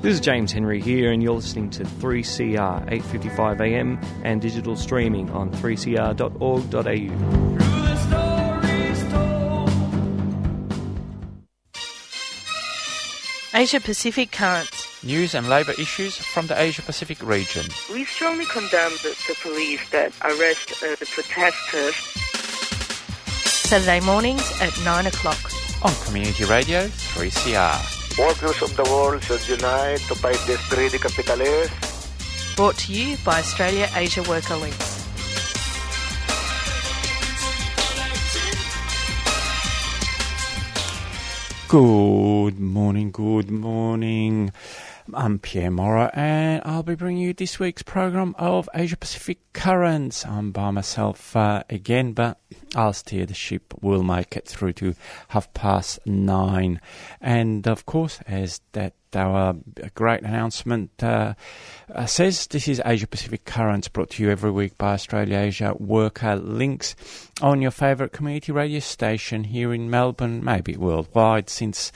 This is James Henry here, and you're listening to 3CR 8:55 AM and digital streaming on 3cr.org.au. Asia Pacific Currents. News and labour issues from the Asia Pacific region. We strongly condemn the, the police that arrest uh, the protesters. Saturday mornings at 9 o'clock. On Community Radio 3CR. Workers of the world should unite to fight this greedy capitalists. Brought to you by Australia Asia Worker Links. Good morning, good morning. I'm Pierre Mora and I'll be bringing you this week's program of Asia Pacific Currents. I'm by myself uh, again, but I'll steer the ship. We'll make it through to half past nine. And of course, as that our great announcement uh, uh, says, this is Asia Pacific Currents brought to you every week by Australia Asia Worker Links on your favourite community radio station here in Melbourne, maybe worldwide, since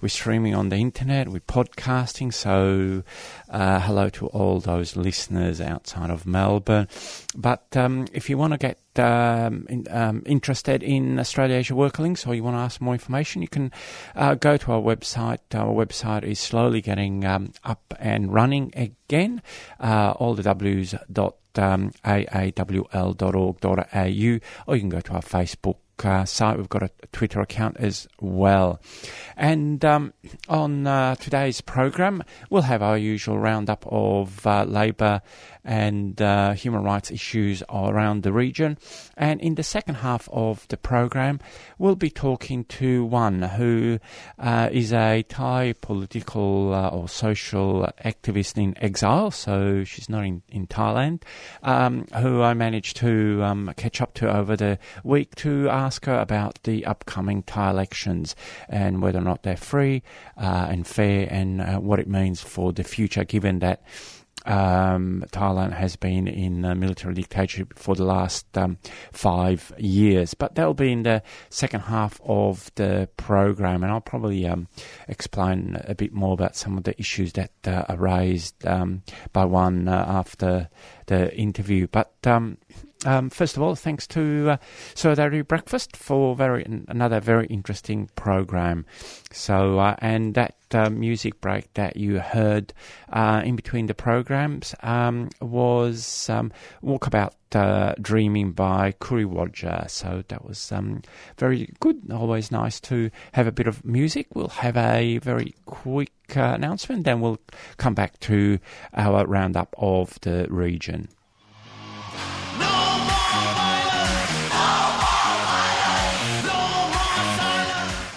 we're streaming on the internet, we're podcasting. So, uh, hello to all those listeners outside of Melbourne. But um, if you want to get um, in, um, interested in Australia Asia Worker Links or you want to ask more information, you can uh, go to our website. Our website is slowly getting um, up and running again. Uh, all the W's dot um, aawl.org.au or you can go to our Facebook uh, site. We've got a, Twitter account as well. And um, on uh, today's program, we'll have our usual roundup of uh, labour and uh, human rights issues around the region. And in the second half of the program, we'll be talking to one who uh, is a Thai political uh, or social activist in exile. So she's not in, in Thailand, um, who I managed to um, catch up to over the week to ask her about the upcoming Thai elections and whether or not they're free uh, and fair and uh, what it means for the future, given that um, Thailand has been in military dictatorship for the last um, five years. But that'll be in the second half of the program, and I'll probably um, explain a bit more about some of the issues that uh, are raised um, by one uh, after the interview. But um, um, first of all, thanks to uh, Solidarity Breakfast for very another very interesting program. So, uh, and that uh, music break that you heard uh, in between the programs um, was um, Walkabout uh, Dreaming by Kuriwaja. So that was um, very good. Always nice to have a bit of music. We'll have a very quick uh, announcement, then we'll come back to our roundup of the region.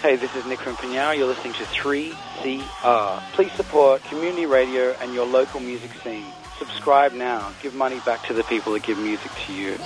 Hey, this is Nick from Pinyara. You're listening to 3CR. Please support community radio and your local music scene. Subscribe now. Give money back to the people that give music to you.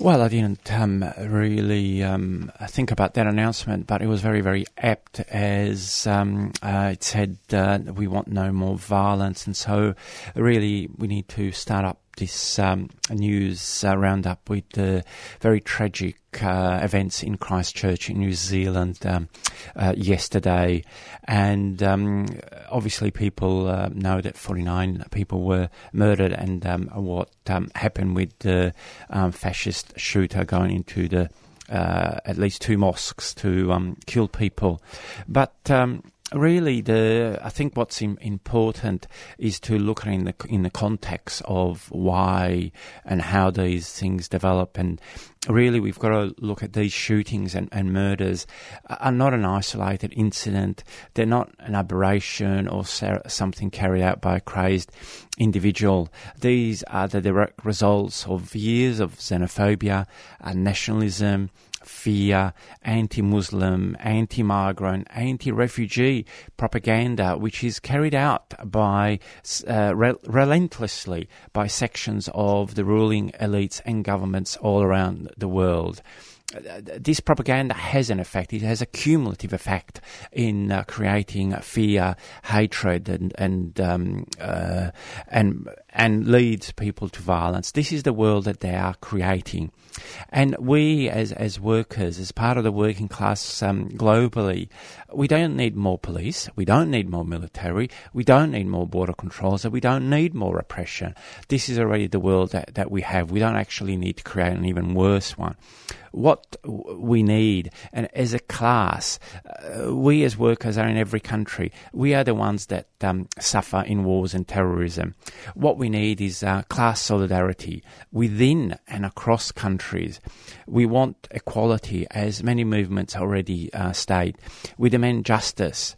Well, I didn't um, really um, think about that announcement, but it was very, very apt as um, uh, it said uh, we want no more violence, and so really we need to start up this um, news uh, roundup with the very tragic uh, events in Christchurch in New Zealand um, uh, yesterday. And um, obviously, people uh, know that 49 people were murdered, and um, what um, happened with the um, fascist shooter going into the uh, at least two mosques to kill people. But really the I think what's important is to look in the in the context of why and how these things develop. And really we've got to look at these shootings and, and murders are not an isolated incident. They're not an aberration or something carried out by a crazed individual. These are the direct results of years of xenophobia and nationalism fear, anti Muslim, anti migrant, anti refugee propaganda, which is carried out by uh, re- relentlessly by sections of the ruling elites and governments all around the world this propaganda has an effect. It has a cumulative effect in uh, creating fear, hatred, and and um, uh, and and leads people to violence. This is the world that they are creating. And we, as, as workers, as part of the working class um, globally, we don't need more police, we don't need more military, we don't need more border controls, we don't need more repression. This is already the world that, that we have. We don't actually need to create an even worse one what we need. And as a class, uh, we as workers are in every country. We are the ones that um, suffer in wars and terrorism. What we need is uh, class solidarity within and across countries. We want equality, as many movements already uh, state. We demand justice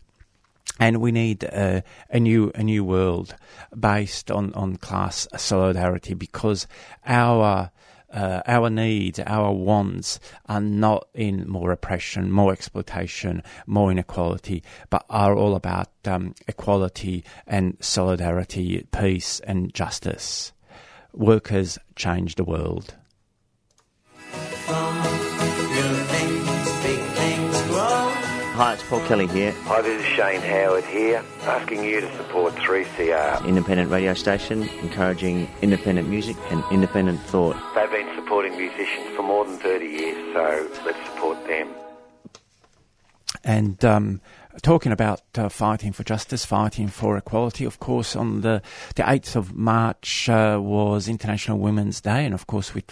and we need uh, a new a new world based on, on class solidarity because our uh, our needs, our wants are not in more oppression, more exploitation, more inequality, but are all about um, equality and solidarity, peace and justice. Workers change the world. Hi, it's Paul Kelly here. Hi, this is Shane Howard here, asking you to support 3CR. Independent radio station encouraging independent music and independent thought. They've been supporting musicians for more than 30 years, so let's support them. And um, talking about uh, fighting for justice, fighting for equality. Of course, on the the eighth of March uh, was International Women's Day, and of course we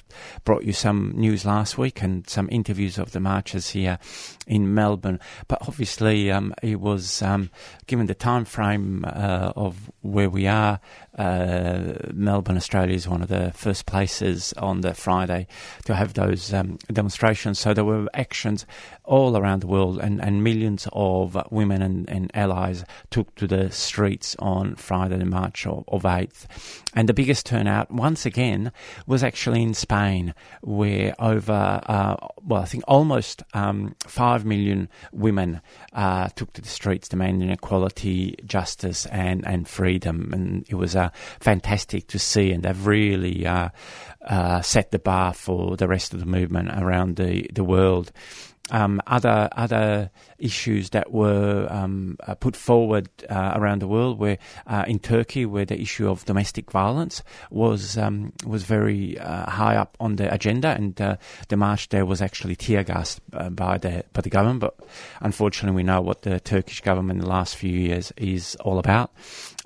brought you some news last week and some interviews of the marchers here in Melbourne. But obviously, um, it was um, given the time frame uh, of where we are. Uh, Melbourne, Australia is one of the first places on the Friday to have those um, demonstrations. So there were actions all around the world, and, and millions of women and, and allies took to the streets on Friday, March of, of 8th. And the biggest turnout, once again, was actually in Spain, where over, uh, well, I think almost um, 5 million women uh, took to the streets demanding equality, justice, and, and freedom. And it was uh, fantastic to see, and they've really uh, uh, set the bar for the rest of the movement around the, the world um, other other issues that were um, uh, put forward uh, around the world, where uh, in Turkey, where the issue of domestic violence was um, was very uh, high up on the agenda, and uh, the march there was actually tear gassed by the by the government. But unfortunately, we know what the Turkish government in the last few years is all about.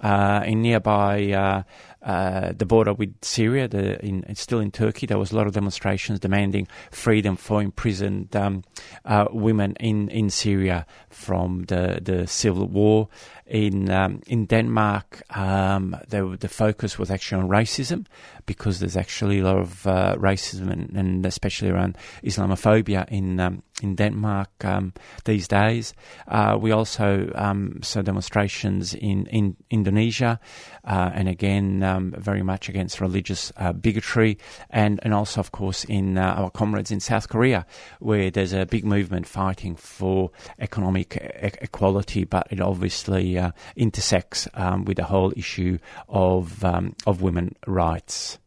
in nearby uh, the border with Syria, the, in, still in Turkey, there was a lot of demonstrations demanding freedom for imprisoned um, uh, women in, in Syria from the, the civil war. In um, in Denmark, um, the, the focus was actually on racism because there's actually a lot of uh, racism and, and, especially around Islamophobia in um, in Denmark um, these days. Uh, we also um, saw demonstrations in in Indonesia, uh, and again um, very much against religious uh, bigotry, and and also of course in uh, our comrades in South Korea, where there's a big movement fighting for economic e- equality, but it obviously uh, intersects um, with the whole issue of um, of women rights.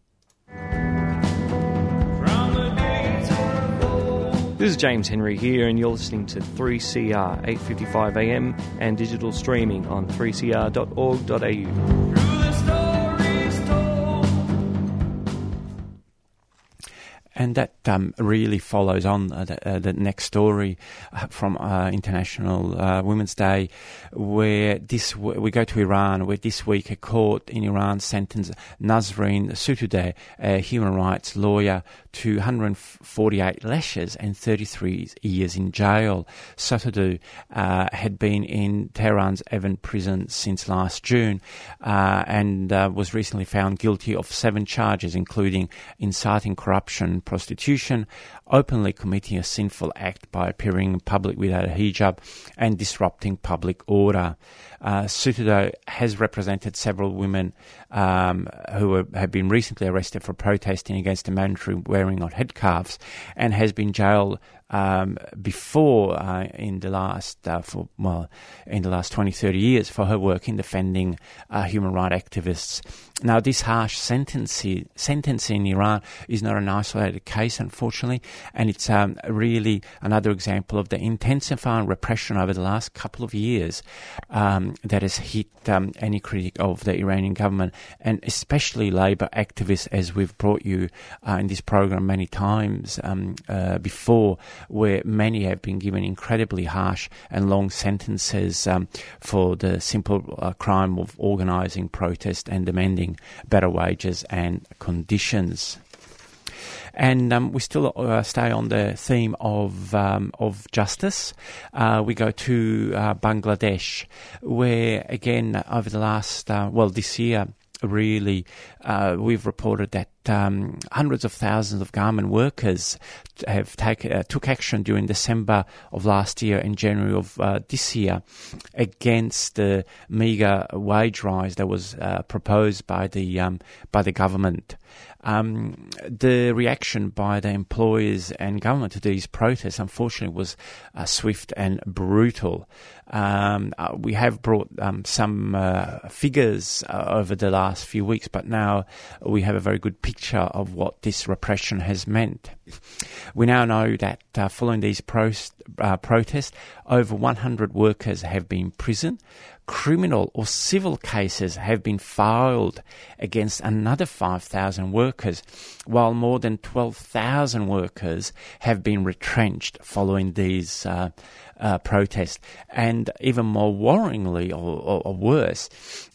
This is James Henry here, and you're listening to 3CR 8:55 AM and digital streaming on 3cr.org.au. and that um, really follows on uh, the, uh, the, next story uh, from uh, International uh, Women's Day, where this w- we go to Iran, where this week a court in Iran sentenced Nasrin Sotoudeh, a human rights lawyer, to 148 lashes and 33 years in jail. Sotoudeh had been in Tehran's Evin prison since last June and was recently found guilty of seven charges, including inciting corruption prostitution, openly committing a sinful act by appearing in public without a hijab, and disrupting public order. Uh, Sotoudeh has represented several women um, who are, have been recently arrested for protesting against the mandatory wearing of headscarves and has been jailed um, before uh, in the last uh, for well in the last 20 30 years for her work in defending uh, human rights activists now this harsh sentence sentence in Iran is not an isolated case unfortunately and it's um, really another example of the intensifying repression over the last couple of years um, that has hit um, any critic of the Iranian government and especially labor activists as we've brought you uh, in this program many times um, uh, before where many have been given incredibly harsh and long sentences um, for the simple uh, crime of organising protest and demanding better wages and conditions. And um, we still uh, stay on the theme of um, of justice. Uh, we go to uh, Bangladesh, where again over the last uh, well this year really, uh, we've reported that um, hundreds of thousands of garment workers have take, uh, took action during December of last year and January of uh, this year against the meagre wage rise that was uh, proposed by the um, by the government. Um, the reaction by the employers and government to these protests, unfortunately, was uh, swift and brutal. Um, uh, we have brought um, some uh, figures uh, over the last few weeks, but now we have a very good picture of what this repression has meant. We now know that uh, following these pro- uh, protests, over 100 workers have been imprisoned criminal or civil cases have been filed against another 5,000 workers, while more than 12,000 workers have been retrenched following these uh, uh, protests. And even more worryingly, or, or, or, worse,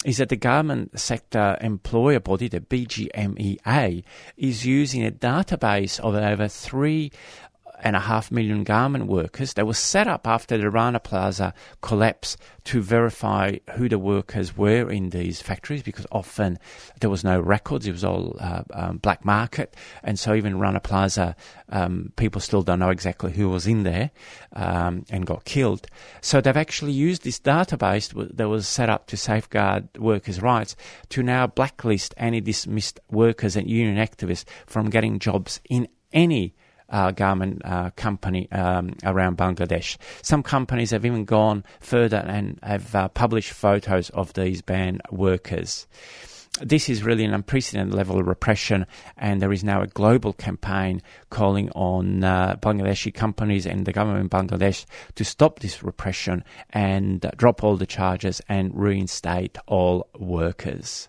is that the government sector employer body, the BGMEA, is using a database of over three and a half million garment workers They were set up after the Rana Plaza collapse to verify who the workers were in these factories because often there was no records. It was all uh, um, black market. And so even Rana Plaza, um, people still don't know exactly who was in there um, and got killed. So they've actually used this database that was set up to safeguard workers' rights to now blacklist any dismissed workers and union activists from getting jobs in any uh, garment uh, company um, around Bangladesh. Some companies have even gone further and have uh, published photos of these banned workers. This is really an unprecedented level of repression, and there is now a global campaign calling on uh, Bangladeshi companies and the government in Bangladesh to stop this repression and drop all the charges and reinstate all workers.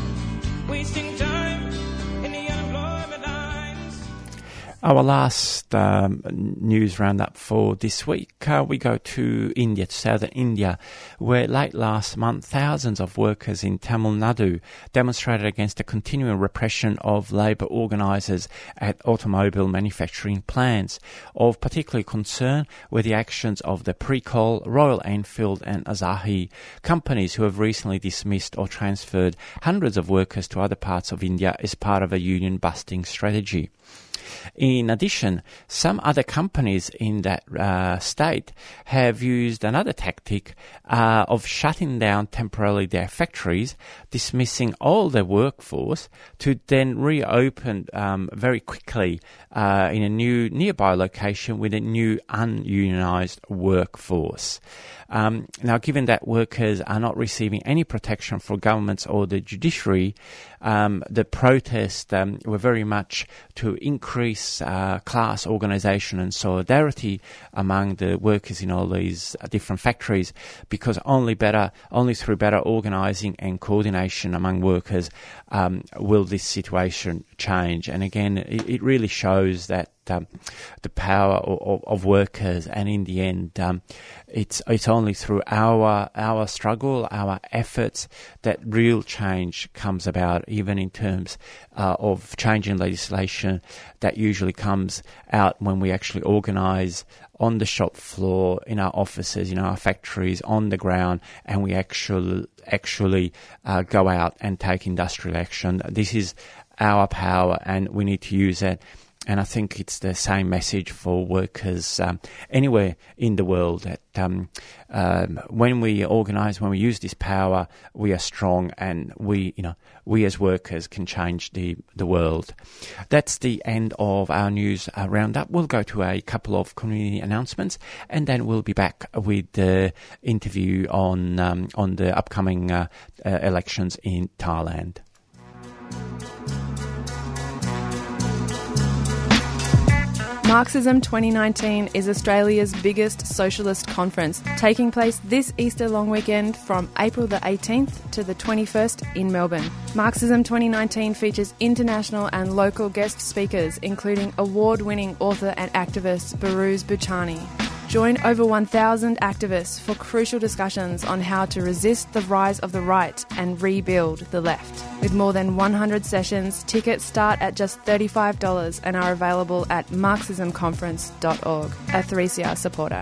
wasting time Our last um, news roundup for this week, uh, we go to India, to southern India, where late last month thousands of workers in Tamil Nadu demonstrated against the continuing repression of labour organisers at automobile manufacturing plants. Of particular concern were the actions of the Pricol, Royal Enfield, and Asahi companies who have recently dismissed or transferred hundreds of workers to other parts of India as part of a union busting strategy. In addition, some other companies in that uh, state have used another tactic uh, of shutting down temporarily their factories, dismissing all their workforce, to then reopen um, very quickly uh, in a new nearby location with a new ununionized workforce. Um, now, given that workers are not receiving any protection from governments or the judiciary, um, the protests um, were very much to increase uh, class organisation and solidarity among the workers in all these uh, different factories, because only better, only through better organising and coordination among workers um, will this situation change. And again, it, it really shows that um, the power of, of, workers, and in the end, um, it's it's only through our our struggle, our efforts, that real change comes about. Even in terms uh, of changing legislation, that usually comes out when we actually organise on the shop floor, in our offices, in our factories, on the ground, and we actually actually uh, go out and take industrial action. This is our power, and we need to use it. And I think it's the same message for workers um, anywhere in the world that um, um, when we organise, when we use this power, we are strong, and we, you know, we as workers can change the the world. That's the end of our news uh, roundup. We'll go to a couple of community announcements, and then we'll be back with the interview on um, on the upcoming uh, uh, elections in Thailand. Marxism 2019 is Australia's biggest socialist conference, taking place this Easter long weekend from April the 18th to the 21st in Melbourne. Marxism 2019 features international and local guest speakers, including award winning author and activist Behrouz Boochani. Join over 1,000 activists for crucial discussions on how to resist the rise of the right and rebuild the left. With more than 100 sessions, tickets start at just $35 and are available at marxismconference.org, a 3CR supporter.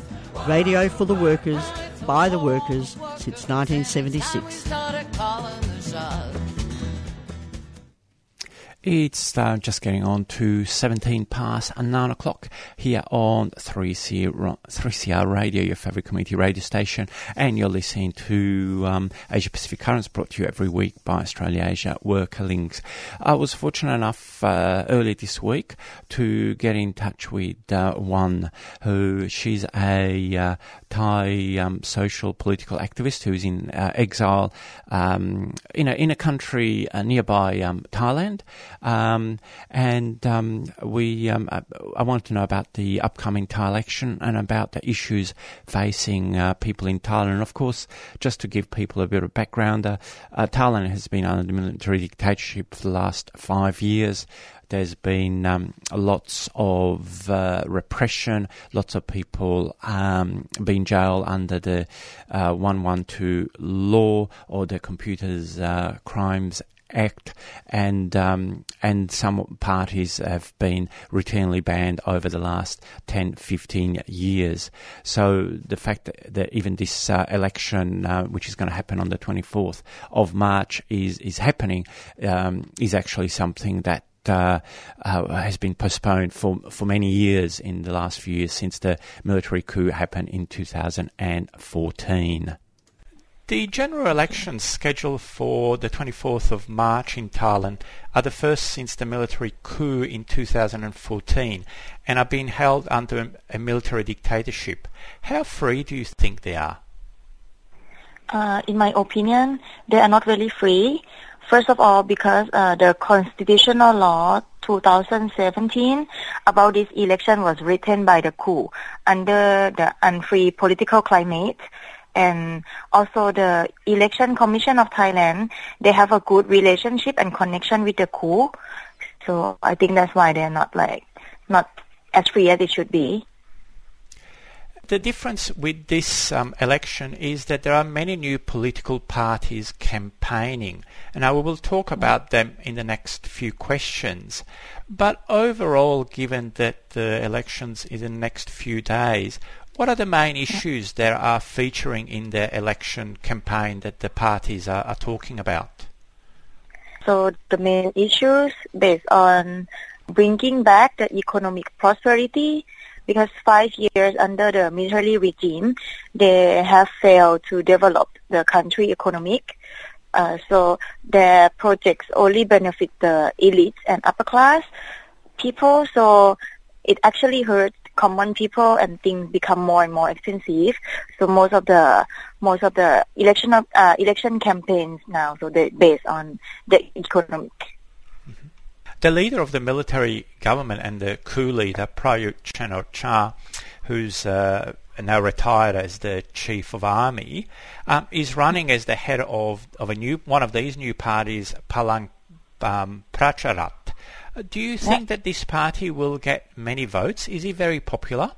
Radio for the workers, by the workers, since 1976. It's uh, just getting on to 17 past 9 o'clock here on 3CR, 3CR Radio, your favourite community radio station, and you're listening to um, Asia Pacific Currents brought to you every week by Australia Asia Worker Links. I was fortunate enough uh, earlier this week to get in touch with uh, one who she's a uh, Thai um, social political activist who's in uh, exile um, in, a, in a country uh, nearby um, Thailand. Um, and um, we, um, I, I wanted to know about the upcoming Thai election and about the issues facing uh, people in Thailand. And of course, just to give people a bit of background, uh, uh, Thailand has been under military dictatorship for the last five years. There's been um, lots of uh, repression, lots of people um, being jailed under the uh, 112 law or the Computers uh, Crimes Act, and um, and some parties have been routinely banned over the last 10, 15 years. So the fact that, even this uh, election, uh, which is going to happen on the 24th of March, is is happening, um, is actually something that uh, uh, has been postponed for for many years in the last few years since the military coup happened in 2014. The general elections scheduled for the 24th of March in Thailand are the first since the military coup in 2014 and are being held under a military dictatorship. How free do you think they are? Uh, in my opinion, they are not really free. First of all, because uh, the constitutional law 2017 about this election was written by the coup under the unfree political climate and also the election commission of Thailand, they have a good relationship and connection with the coup. So I think that's why they're not like, not as free as it should be. The difference with this um, election is that there are many new political parties campaigning, and I will talk about them in the next few questions. But overall, given that the elections is in the next few days, what are the main issues that are featuring in the election campaign that the parties are, are talking about? So the main issues based on bringing back the economic prosperity because five years under the military regime, they have failed to develop the country economic. Uh, so their projects only benefit the elites and upper class people. So it actually hurts common people, and things become more and more expensive. So most of the most of the election of, uh, election campaigns now, so they based on the economic. The leader of the military government and the coup leader, Prayut Chan-o-cha, who's uh, now retired as the chief of army, um, is running as the head of, of a new one of these new parties, Palang um, Pracharat. Uh, do you think that this party will get many votes? Is he very popular?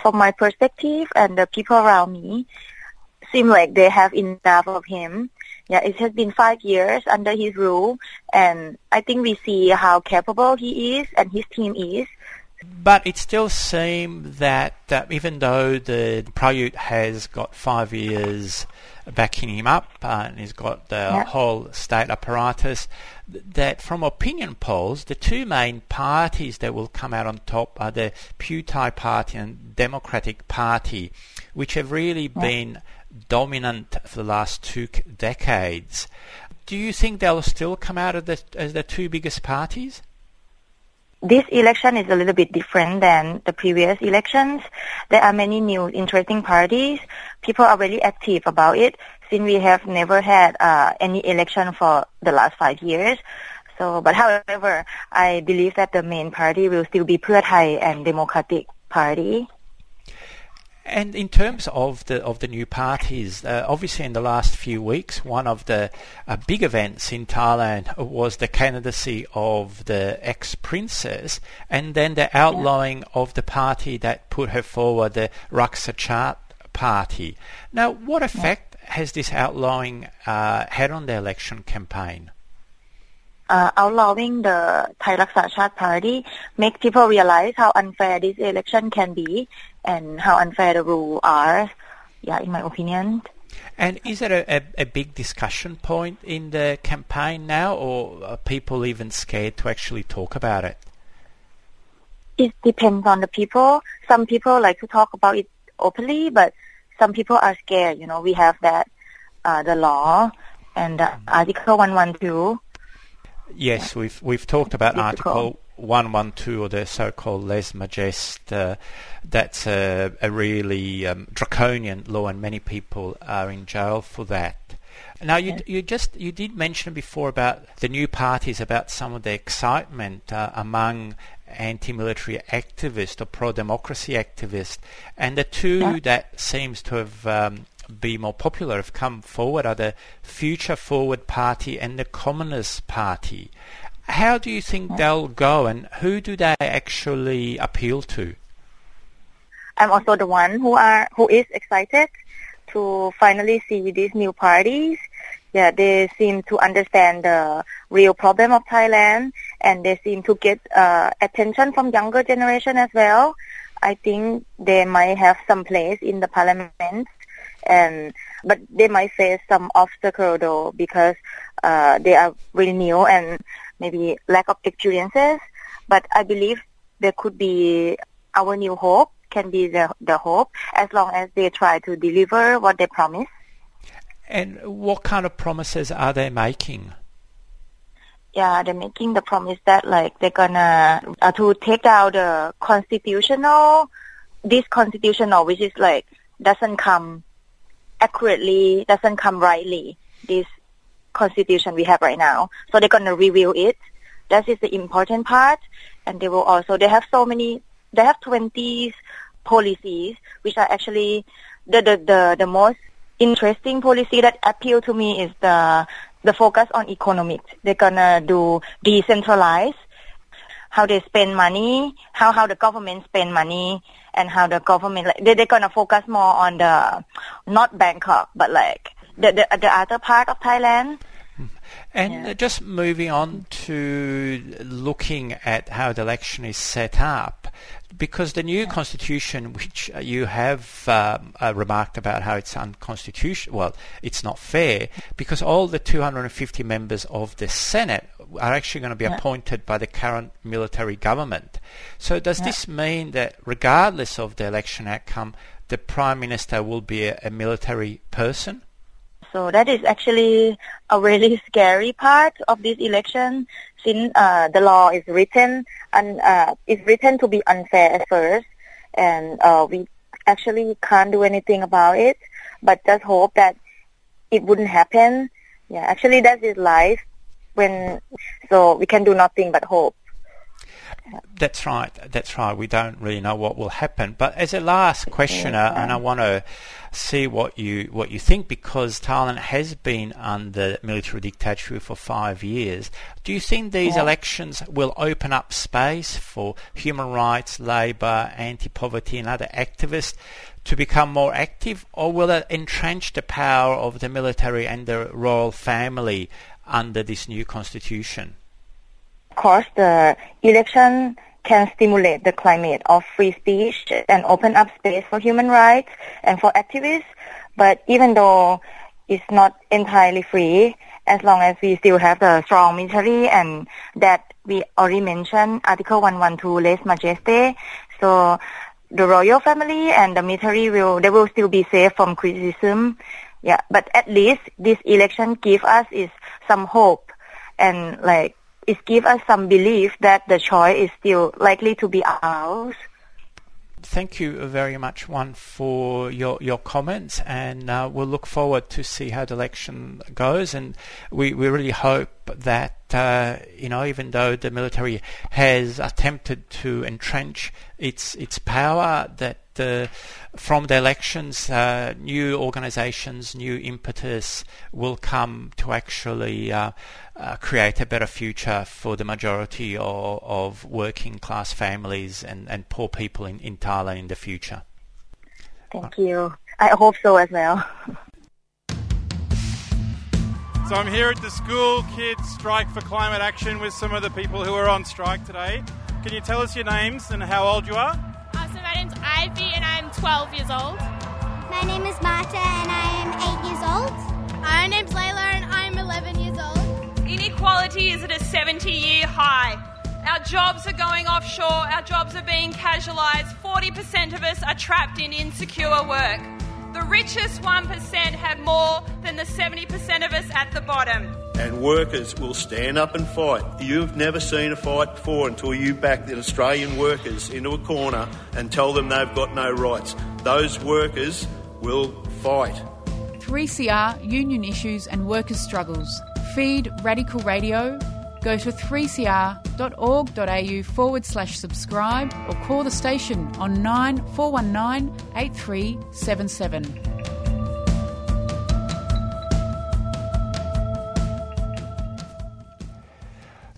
From my perspective and the people around me, seem like they have enough of him yeah, it has been five years under his rule, and I think we see how capable he is and his team is. But it still seems that uh, even though the Prayut has got five years backing him up uh, and he's got the yeah. whole state apparatus, that from opinion polls, the two main parties that will come out on top are the Pheu Thai Party and Democratic Party, which have really yeah. been dominant for the last two decades. Do you think they'll still come out of the, as the two biggest parties? This election is a little bit different than the previous elections. There are many new interesting parties. People are really active about it since we have never had uh, any election for the last five years. So, but however, I believe that the main party will still be Pheu Thai and Democratic Party. And in terms of the of the new parties, uh, obviously in the last few weeks, one of the uh, big events in Thailand was the candidacy of the ex-princess, and then the outlawing of the party that put her forward, the Raksachat party. Now, what effect has this outlawing uh, had on the election campaign? uh, outlawing the Thai Raksa Chat party make people realize how unfair this election can be and how unfair the rules are. Yeah, in my opinion. And is it a, a, a, big discussion point in the campaign now, or are people even scared to actually talk about it? It depends on the people. Some people like to talk about it openly, but some people are scared. You know, we have that uh, the law and uh, Article 112 Yes, we've we've talked about Article 112 or the so-called Lèse-majesté. Uh, that's a, a really um, draconian law, and many people are in jail for that. Now, you you just you did mention before about the new parties, about some of the excitement uh, among anti-military activists or pro-democracy activists, and the two yeah. that seems to have um, be more popular have come forward are the Future Forward Party and the Commoner Party. How do you think they'll go and who do they actually appeal to? I'm also the one who are who is excited to finally see these new parties. Yeah, they seem to understand the real problem of Thailand and they seem to get uh, attention from younger generation as well. I think they might have some place in the parliament and but they might face some obstacle though because uh, they are really new and maybe lack of experiences. But I believe there could be our new hope can be the the hope as long as they try to deliver what they promise. And what kind of promises are they making? Yeah, they're making the promise that like they're gonna uh, to take out the constitutional, this constitutional which is like doesn't come accurately, doesn't come rightly, this constitution we have right now. So they're going to review it. That is the important part. And they will also, they have so many, they have 20 policies, which are actually the, the, the, the most interesting policy that appeal to me is the, the focus on economics. They're going to do decentralized how they spend money, how how the government spend money, and how the government like they they're gonna focus more on the not Bangkok, but like the the, the other part of Thailand. And yeah. just moving on to looking at how the election is set up, because the new constitution, which uh, you have um, uh, remarked about how it's unconstitutional, well, it's not fair because all the 250 members of the Senate are actually going to be Yeah. appointed by the current military government. So does Yeah. this mean that regardless of the election outcome, the prime minister will be a, a military person? So that is actually a really scary part of this election since uh, the law is written and uh, is written to be unfair at first and uh, we actually can't do anything about it but just hope that it wouldn't happen. Yeah, actually that is life when so we can do nothing but hope. That's right. That's right. We don't really know what will happen. But as a last questioner, and I want to see what you what you think because Thailand has been under military dictatorship for five years. Do you think these Yeah. elections will open up space for human rights, labour, anti-poverty, and other activists to become more active, or will it entrench the power of the military and the royal family under this new constitution? Course, the election can stimulate the climate of free speech and open up space for human rights and for activists. But even though it's not entirely free, as long as we still have the strong military and that we already mentioned, Article 112, Lèse-majesté. So the royal family and the military will, they will still be safe from criticism. Yeah, but at least this election give us is some hope and like it give us some belief that the choice is still likely to be ours. Thank you very much, one, for your your comments, and uh, we'll look forward to see how the election goes. And we, we really hope that uh, you know, even though the military has attempted to entrench its its power, that uh, from the elections, uh, new organisations, new impetus will come to actually uh, uh, create a better future for the majority of, of working class families and, and poor people in, in Thailand in the future. Thank you. I hope so as well. So I'm here at the school kids strike for climate action with some of the people who are on strike today. Can you tell us your names and how old you are? So my name's Ivy and I'm 12 years old. My name is Marta and I am 8 years old. My name's Layla and I'm 11 years old. Inequality is at a 70 year high. Our jobs are going offshore, our jobs are being casualised. 40% of us are trapped in insecure work. The richest 1% have more than the 70% of us at the bottom. And workers will stand up and fight. You've never seen a fight before until you back the Australian workers into a corner and tell them they've got no rights. Those workers will fight. 3CR Union Issues and Workers' Struggles. Feed Radical Radio. Go to 3cr.org.au forward slash subscribe or call the station on 9419 8377.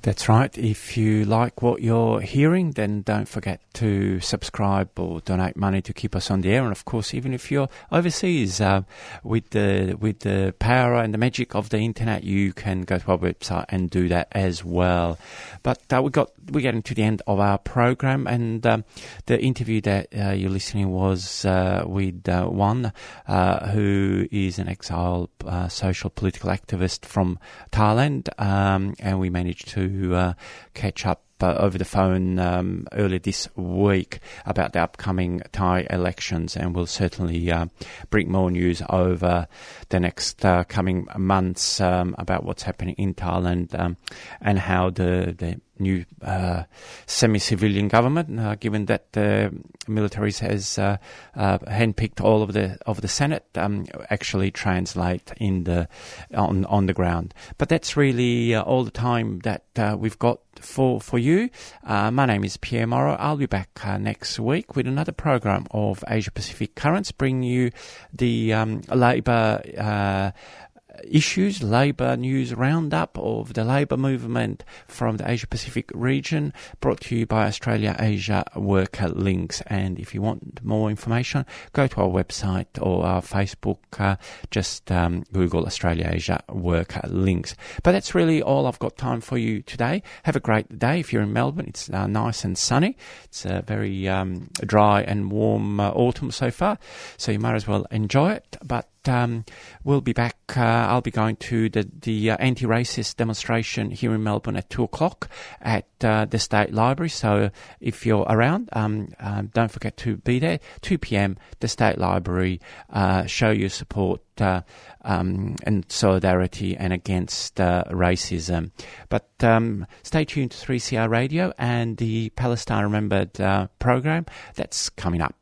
That's right. If you like what you're hearing, then don't forget to subscribe or donate money to keep us on the air. And of course, even if you're overseas, uh, with the with the power and the magic of the internet, you can go to our website and do that as well. But uh, we got we're getting to the end of our program, and um, the interview that uh, you're listening was uh, with uh, one uh, who is an exile uh, social political activist from Thailand, um, and we managed to uh, catch up. Uh, over the phone um, earlier this week about the upcoming Thai elections, and we'll certainly uh, bring more news over the next uh, coming months um, about what's happening in Thailand um, and how the the new uh, semi-civilian government, uh, given that the military has uh, uh, handpicked all of the of the Senate, um, actually translate in the on on the ground. But that's really uh, all the time that uh, we've got for for you. My name is Pierre Morrow. I'll be back next week with another program of Asia Pacific Currents, bringing you the um, Labour. Issues, Labour news roundup of the Labour movement from the Asia Pacific region, brought to you by Australia Asia Worker Links. And if you want more information, go to our website or our Facebook. Uh, just um, Google Australia Asia Worker Links. But that's really all I've got time for you today. Have a great day. If you're in Melbourne, it's uh, nice and sunny. It's a very um, dry and warm uh, autumn so far, so you might as well enjoy it. But um, we'll be back. Uh, I'll be going to the, the uh, anti racist demonstration here in Melbourne at 2 o'clock at uh, the State Library. So if you're around, um, um don't forget to be there. 2 p.m., the State Library. Uh, show your support uh, um, and solidarity and against uh, racism. But um, stay tuned to 3CR Radio and the Palestine Remembered program that's coming up.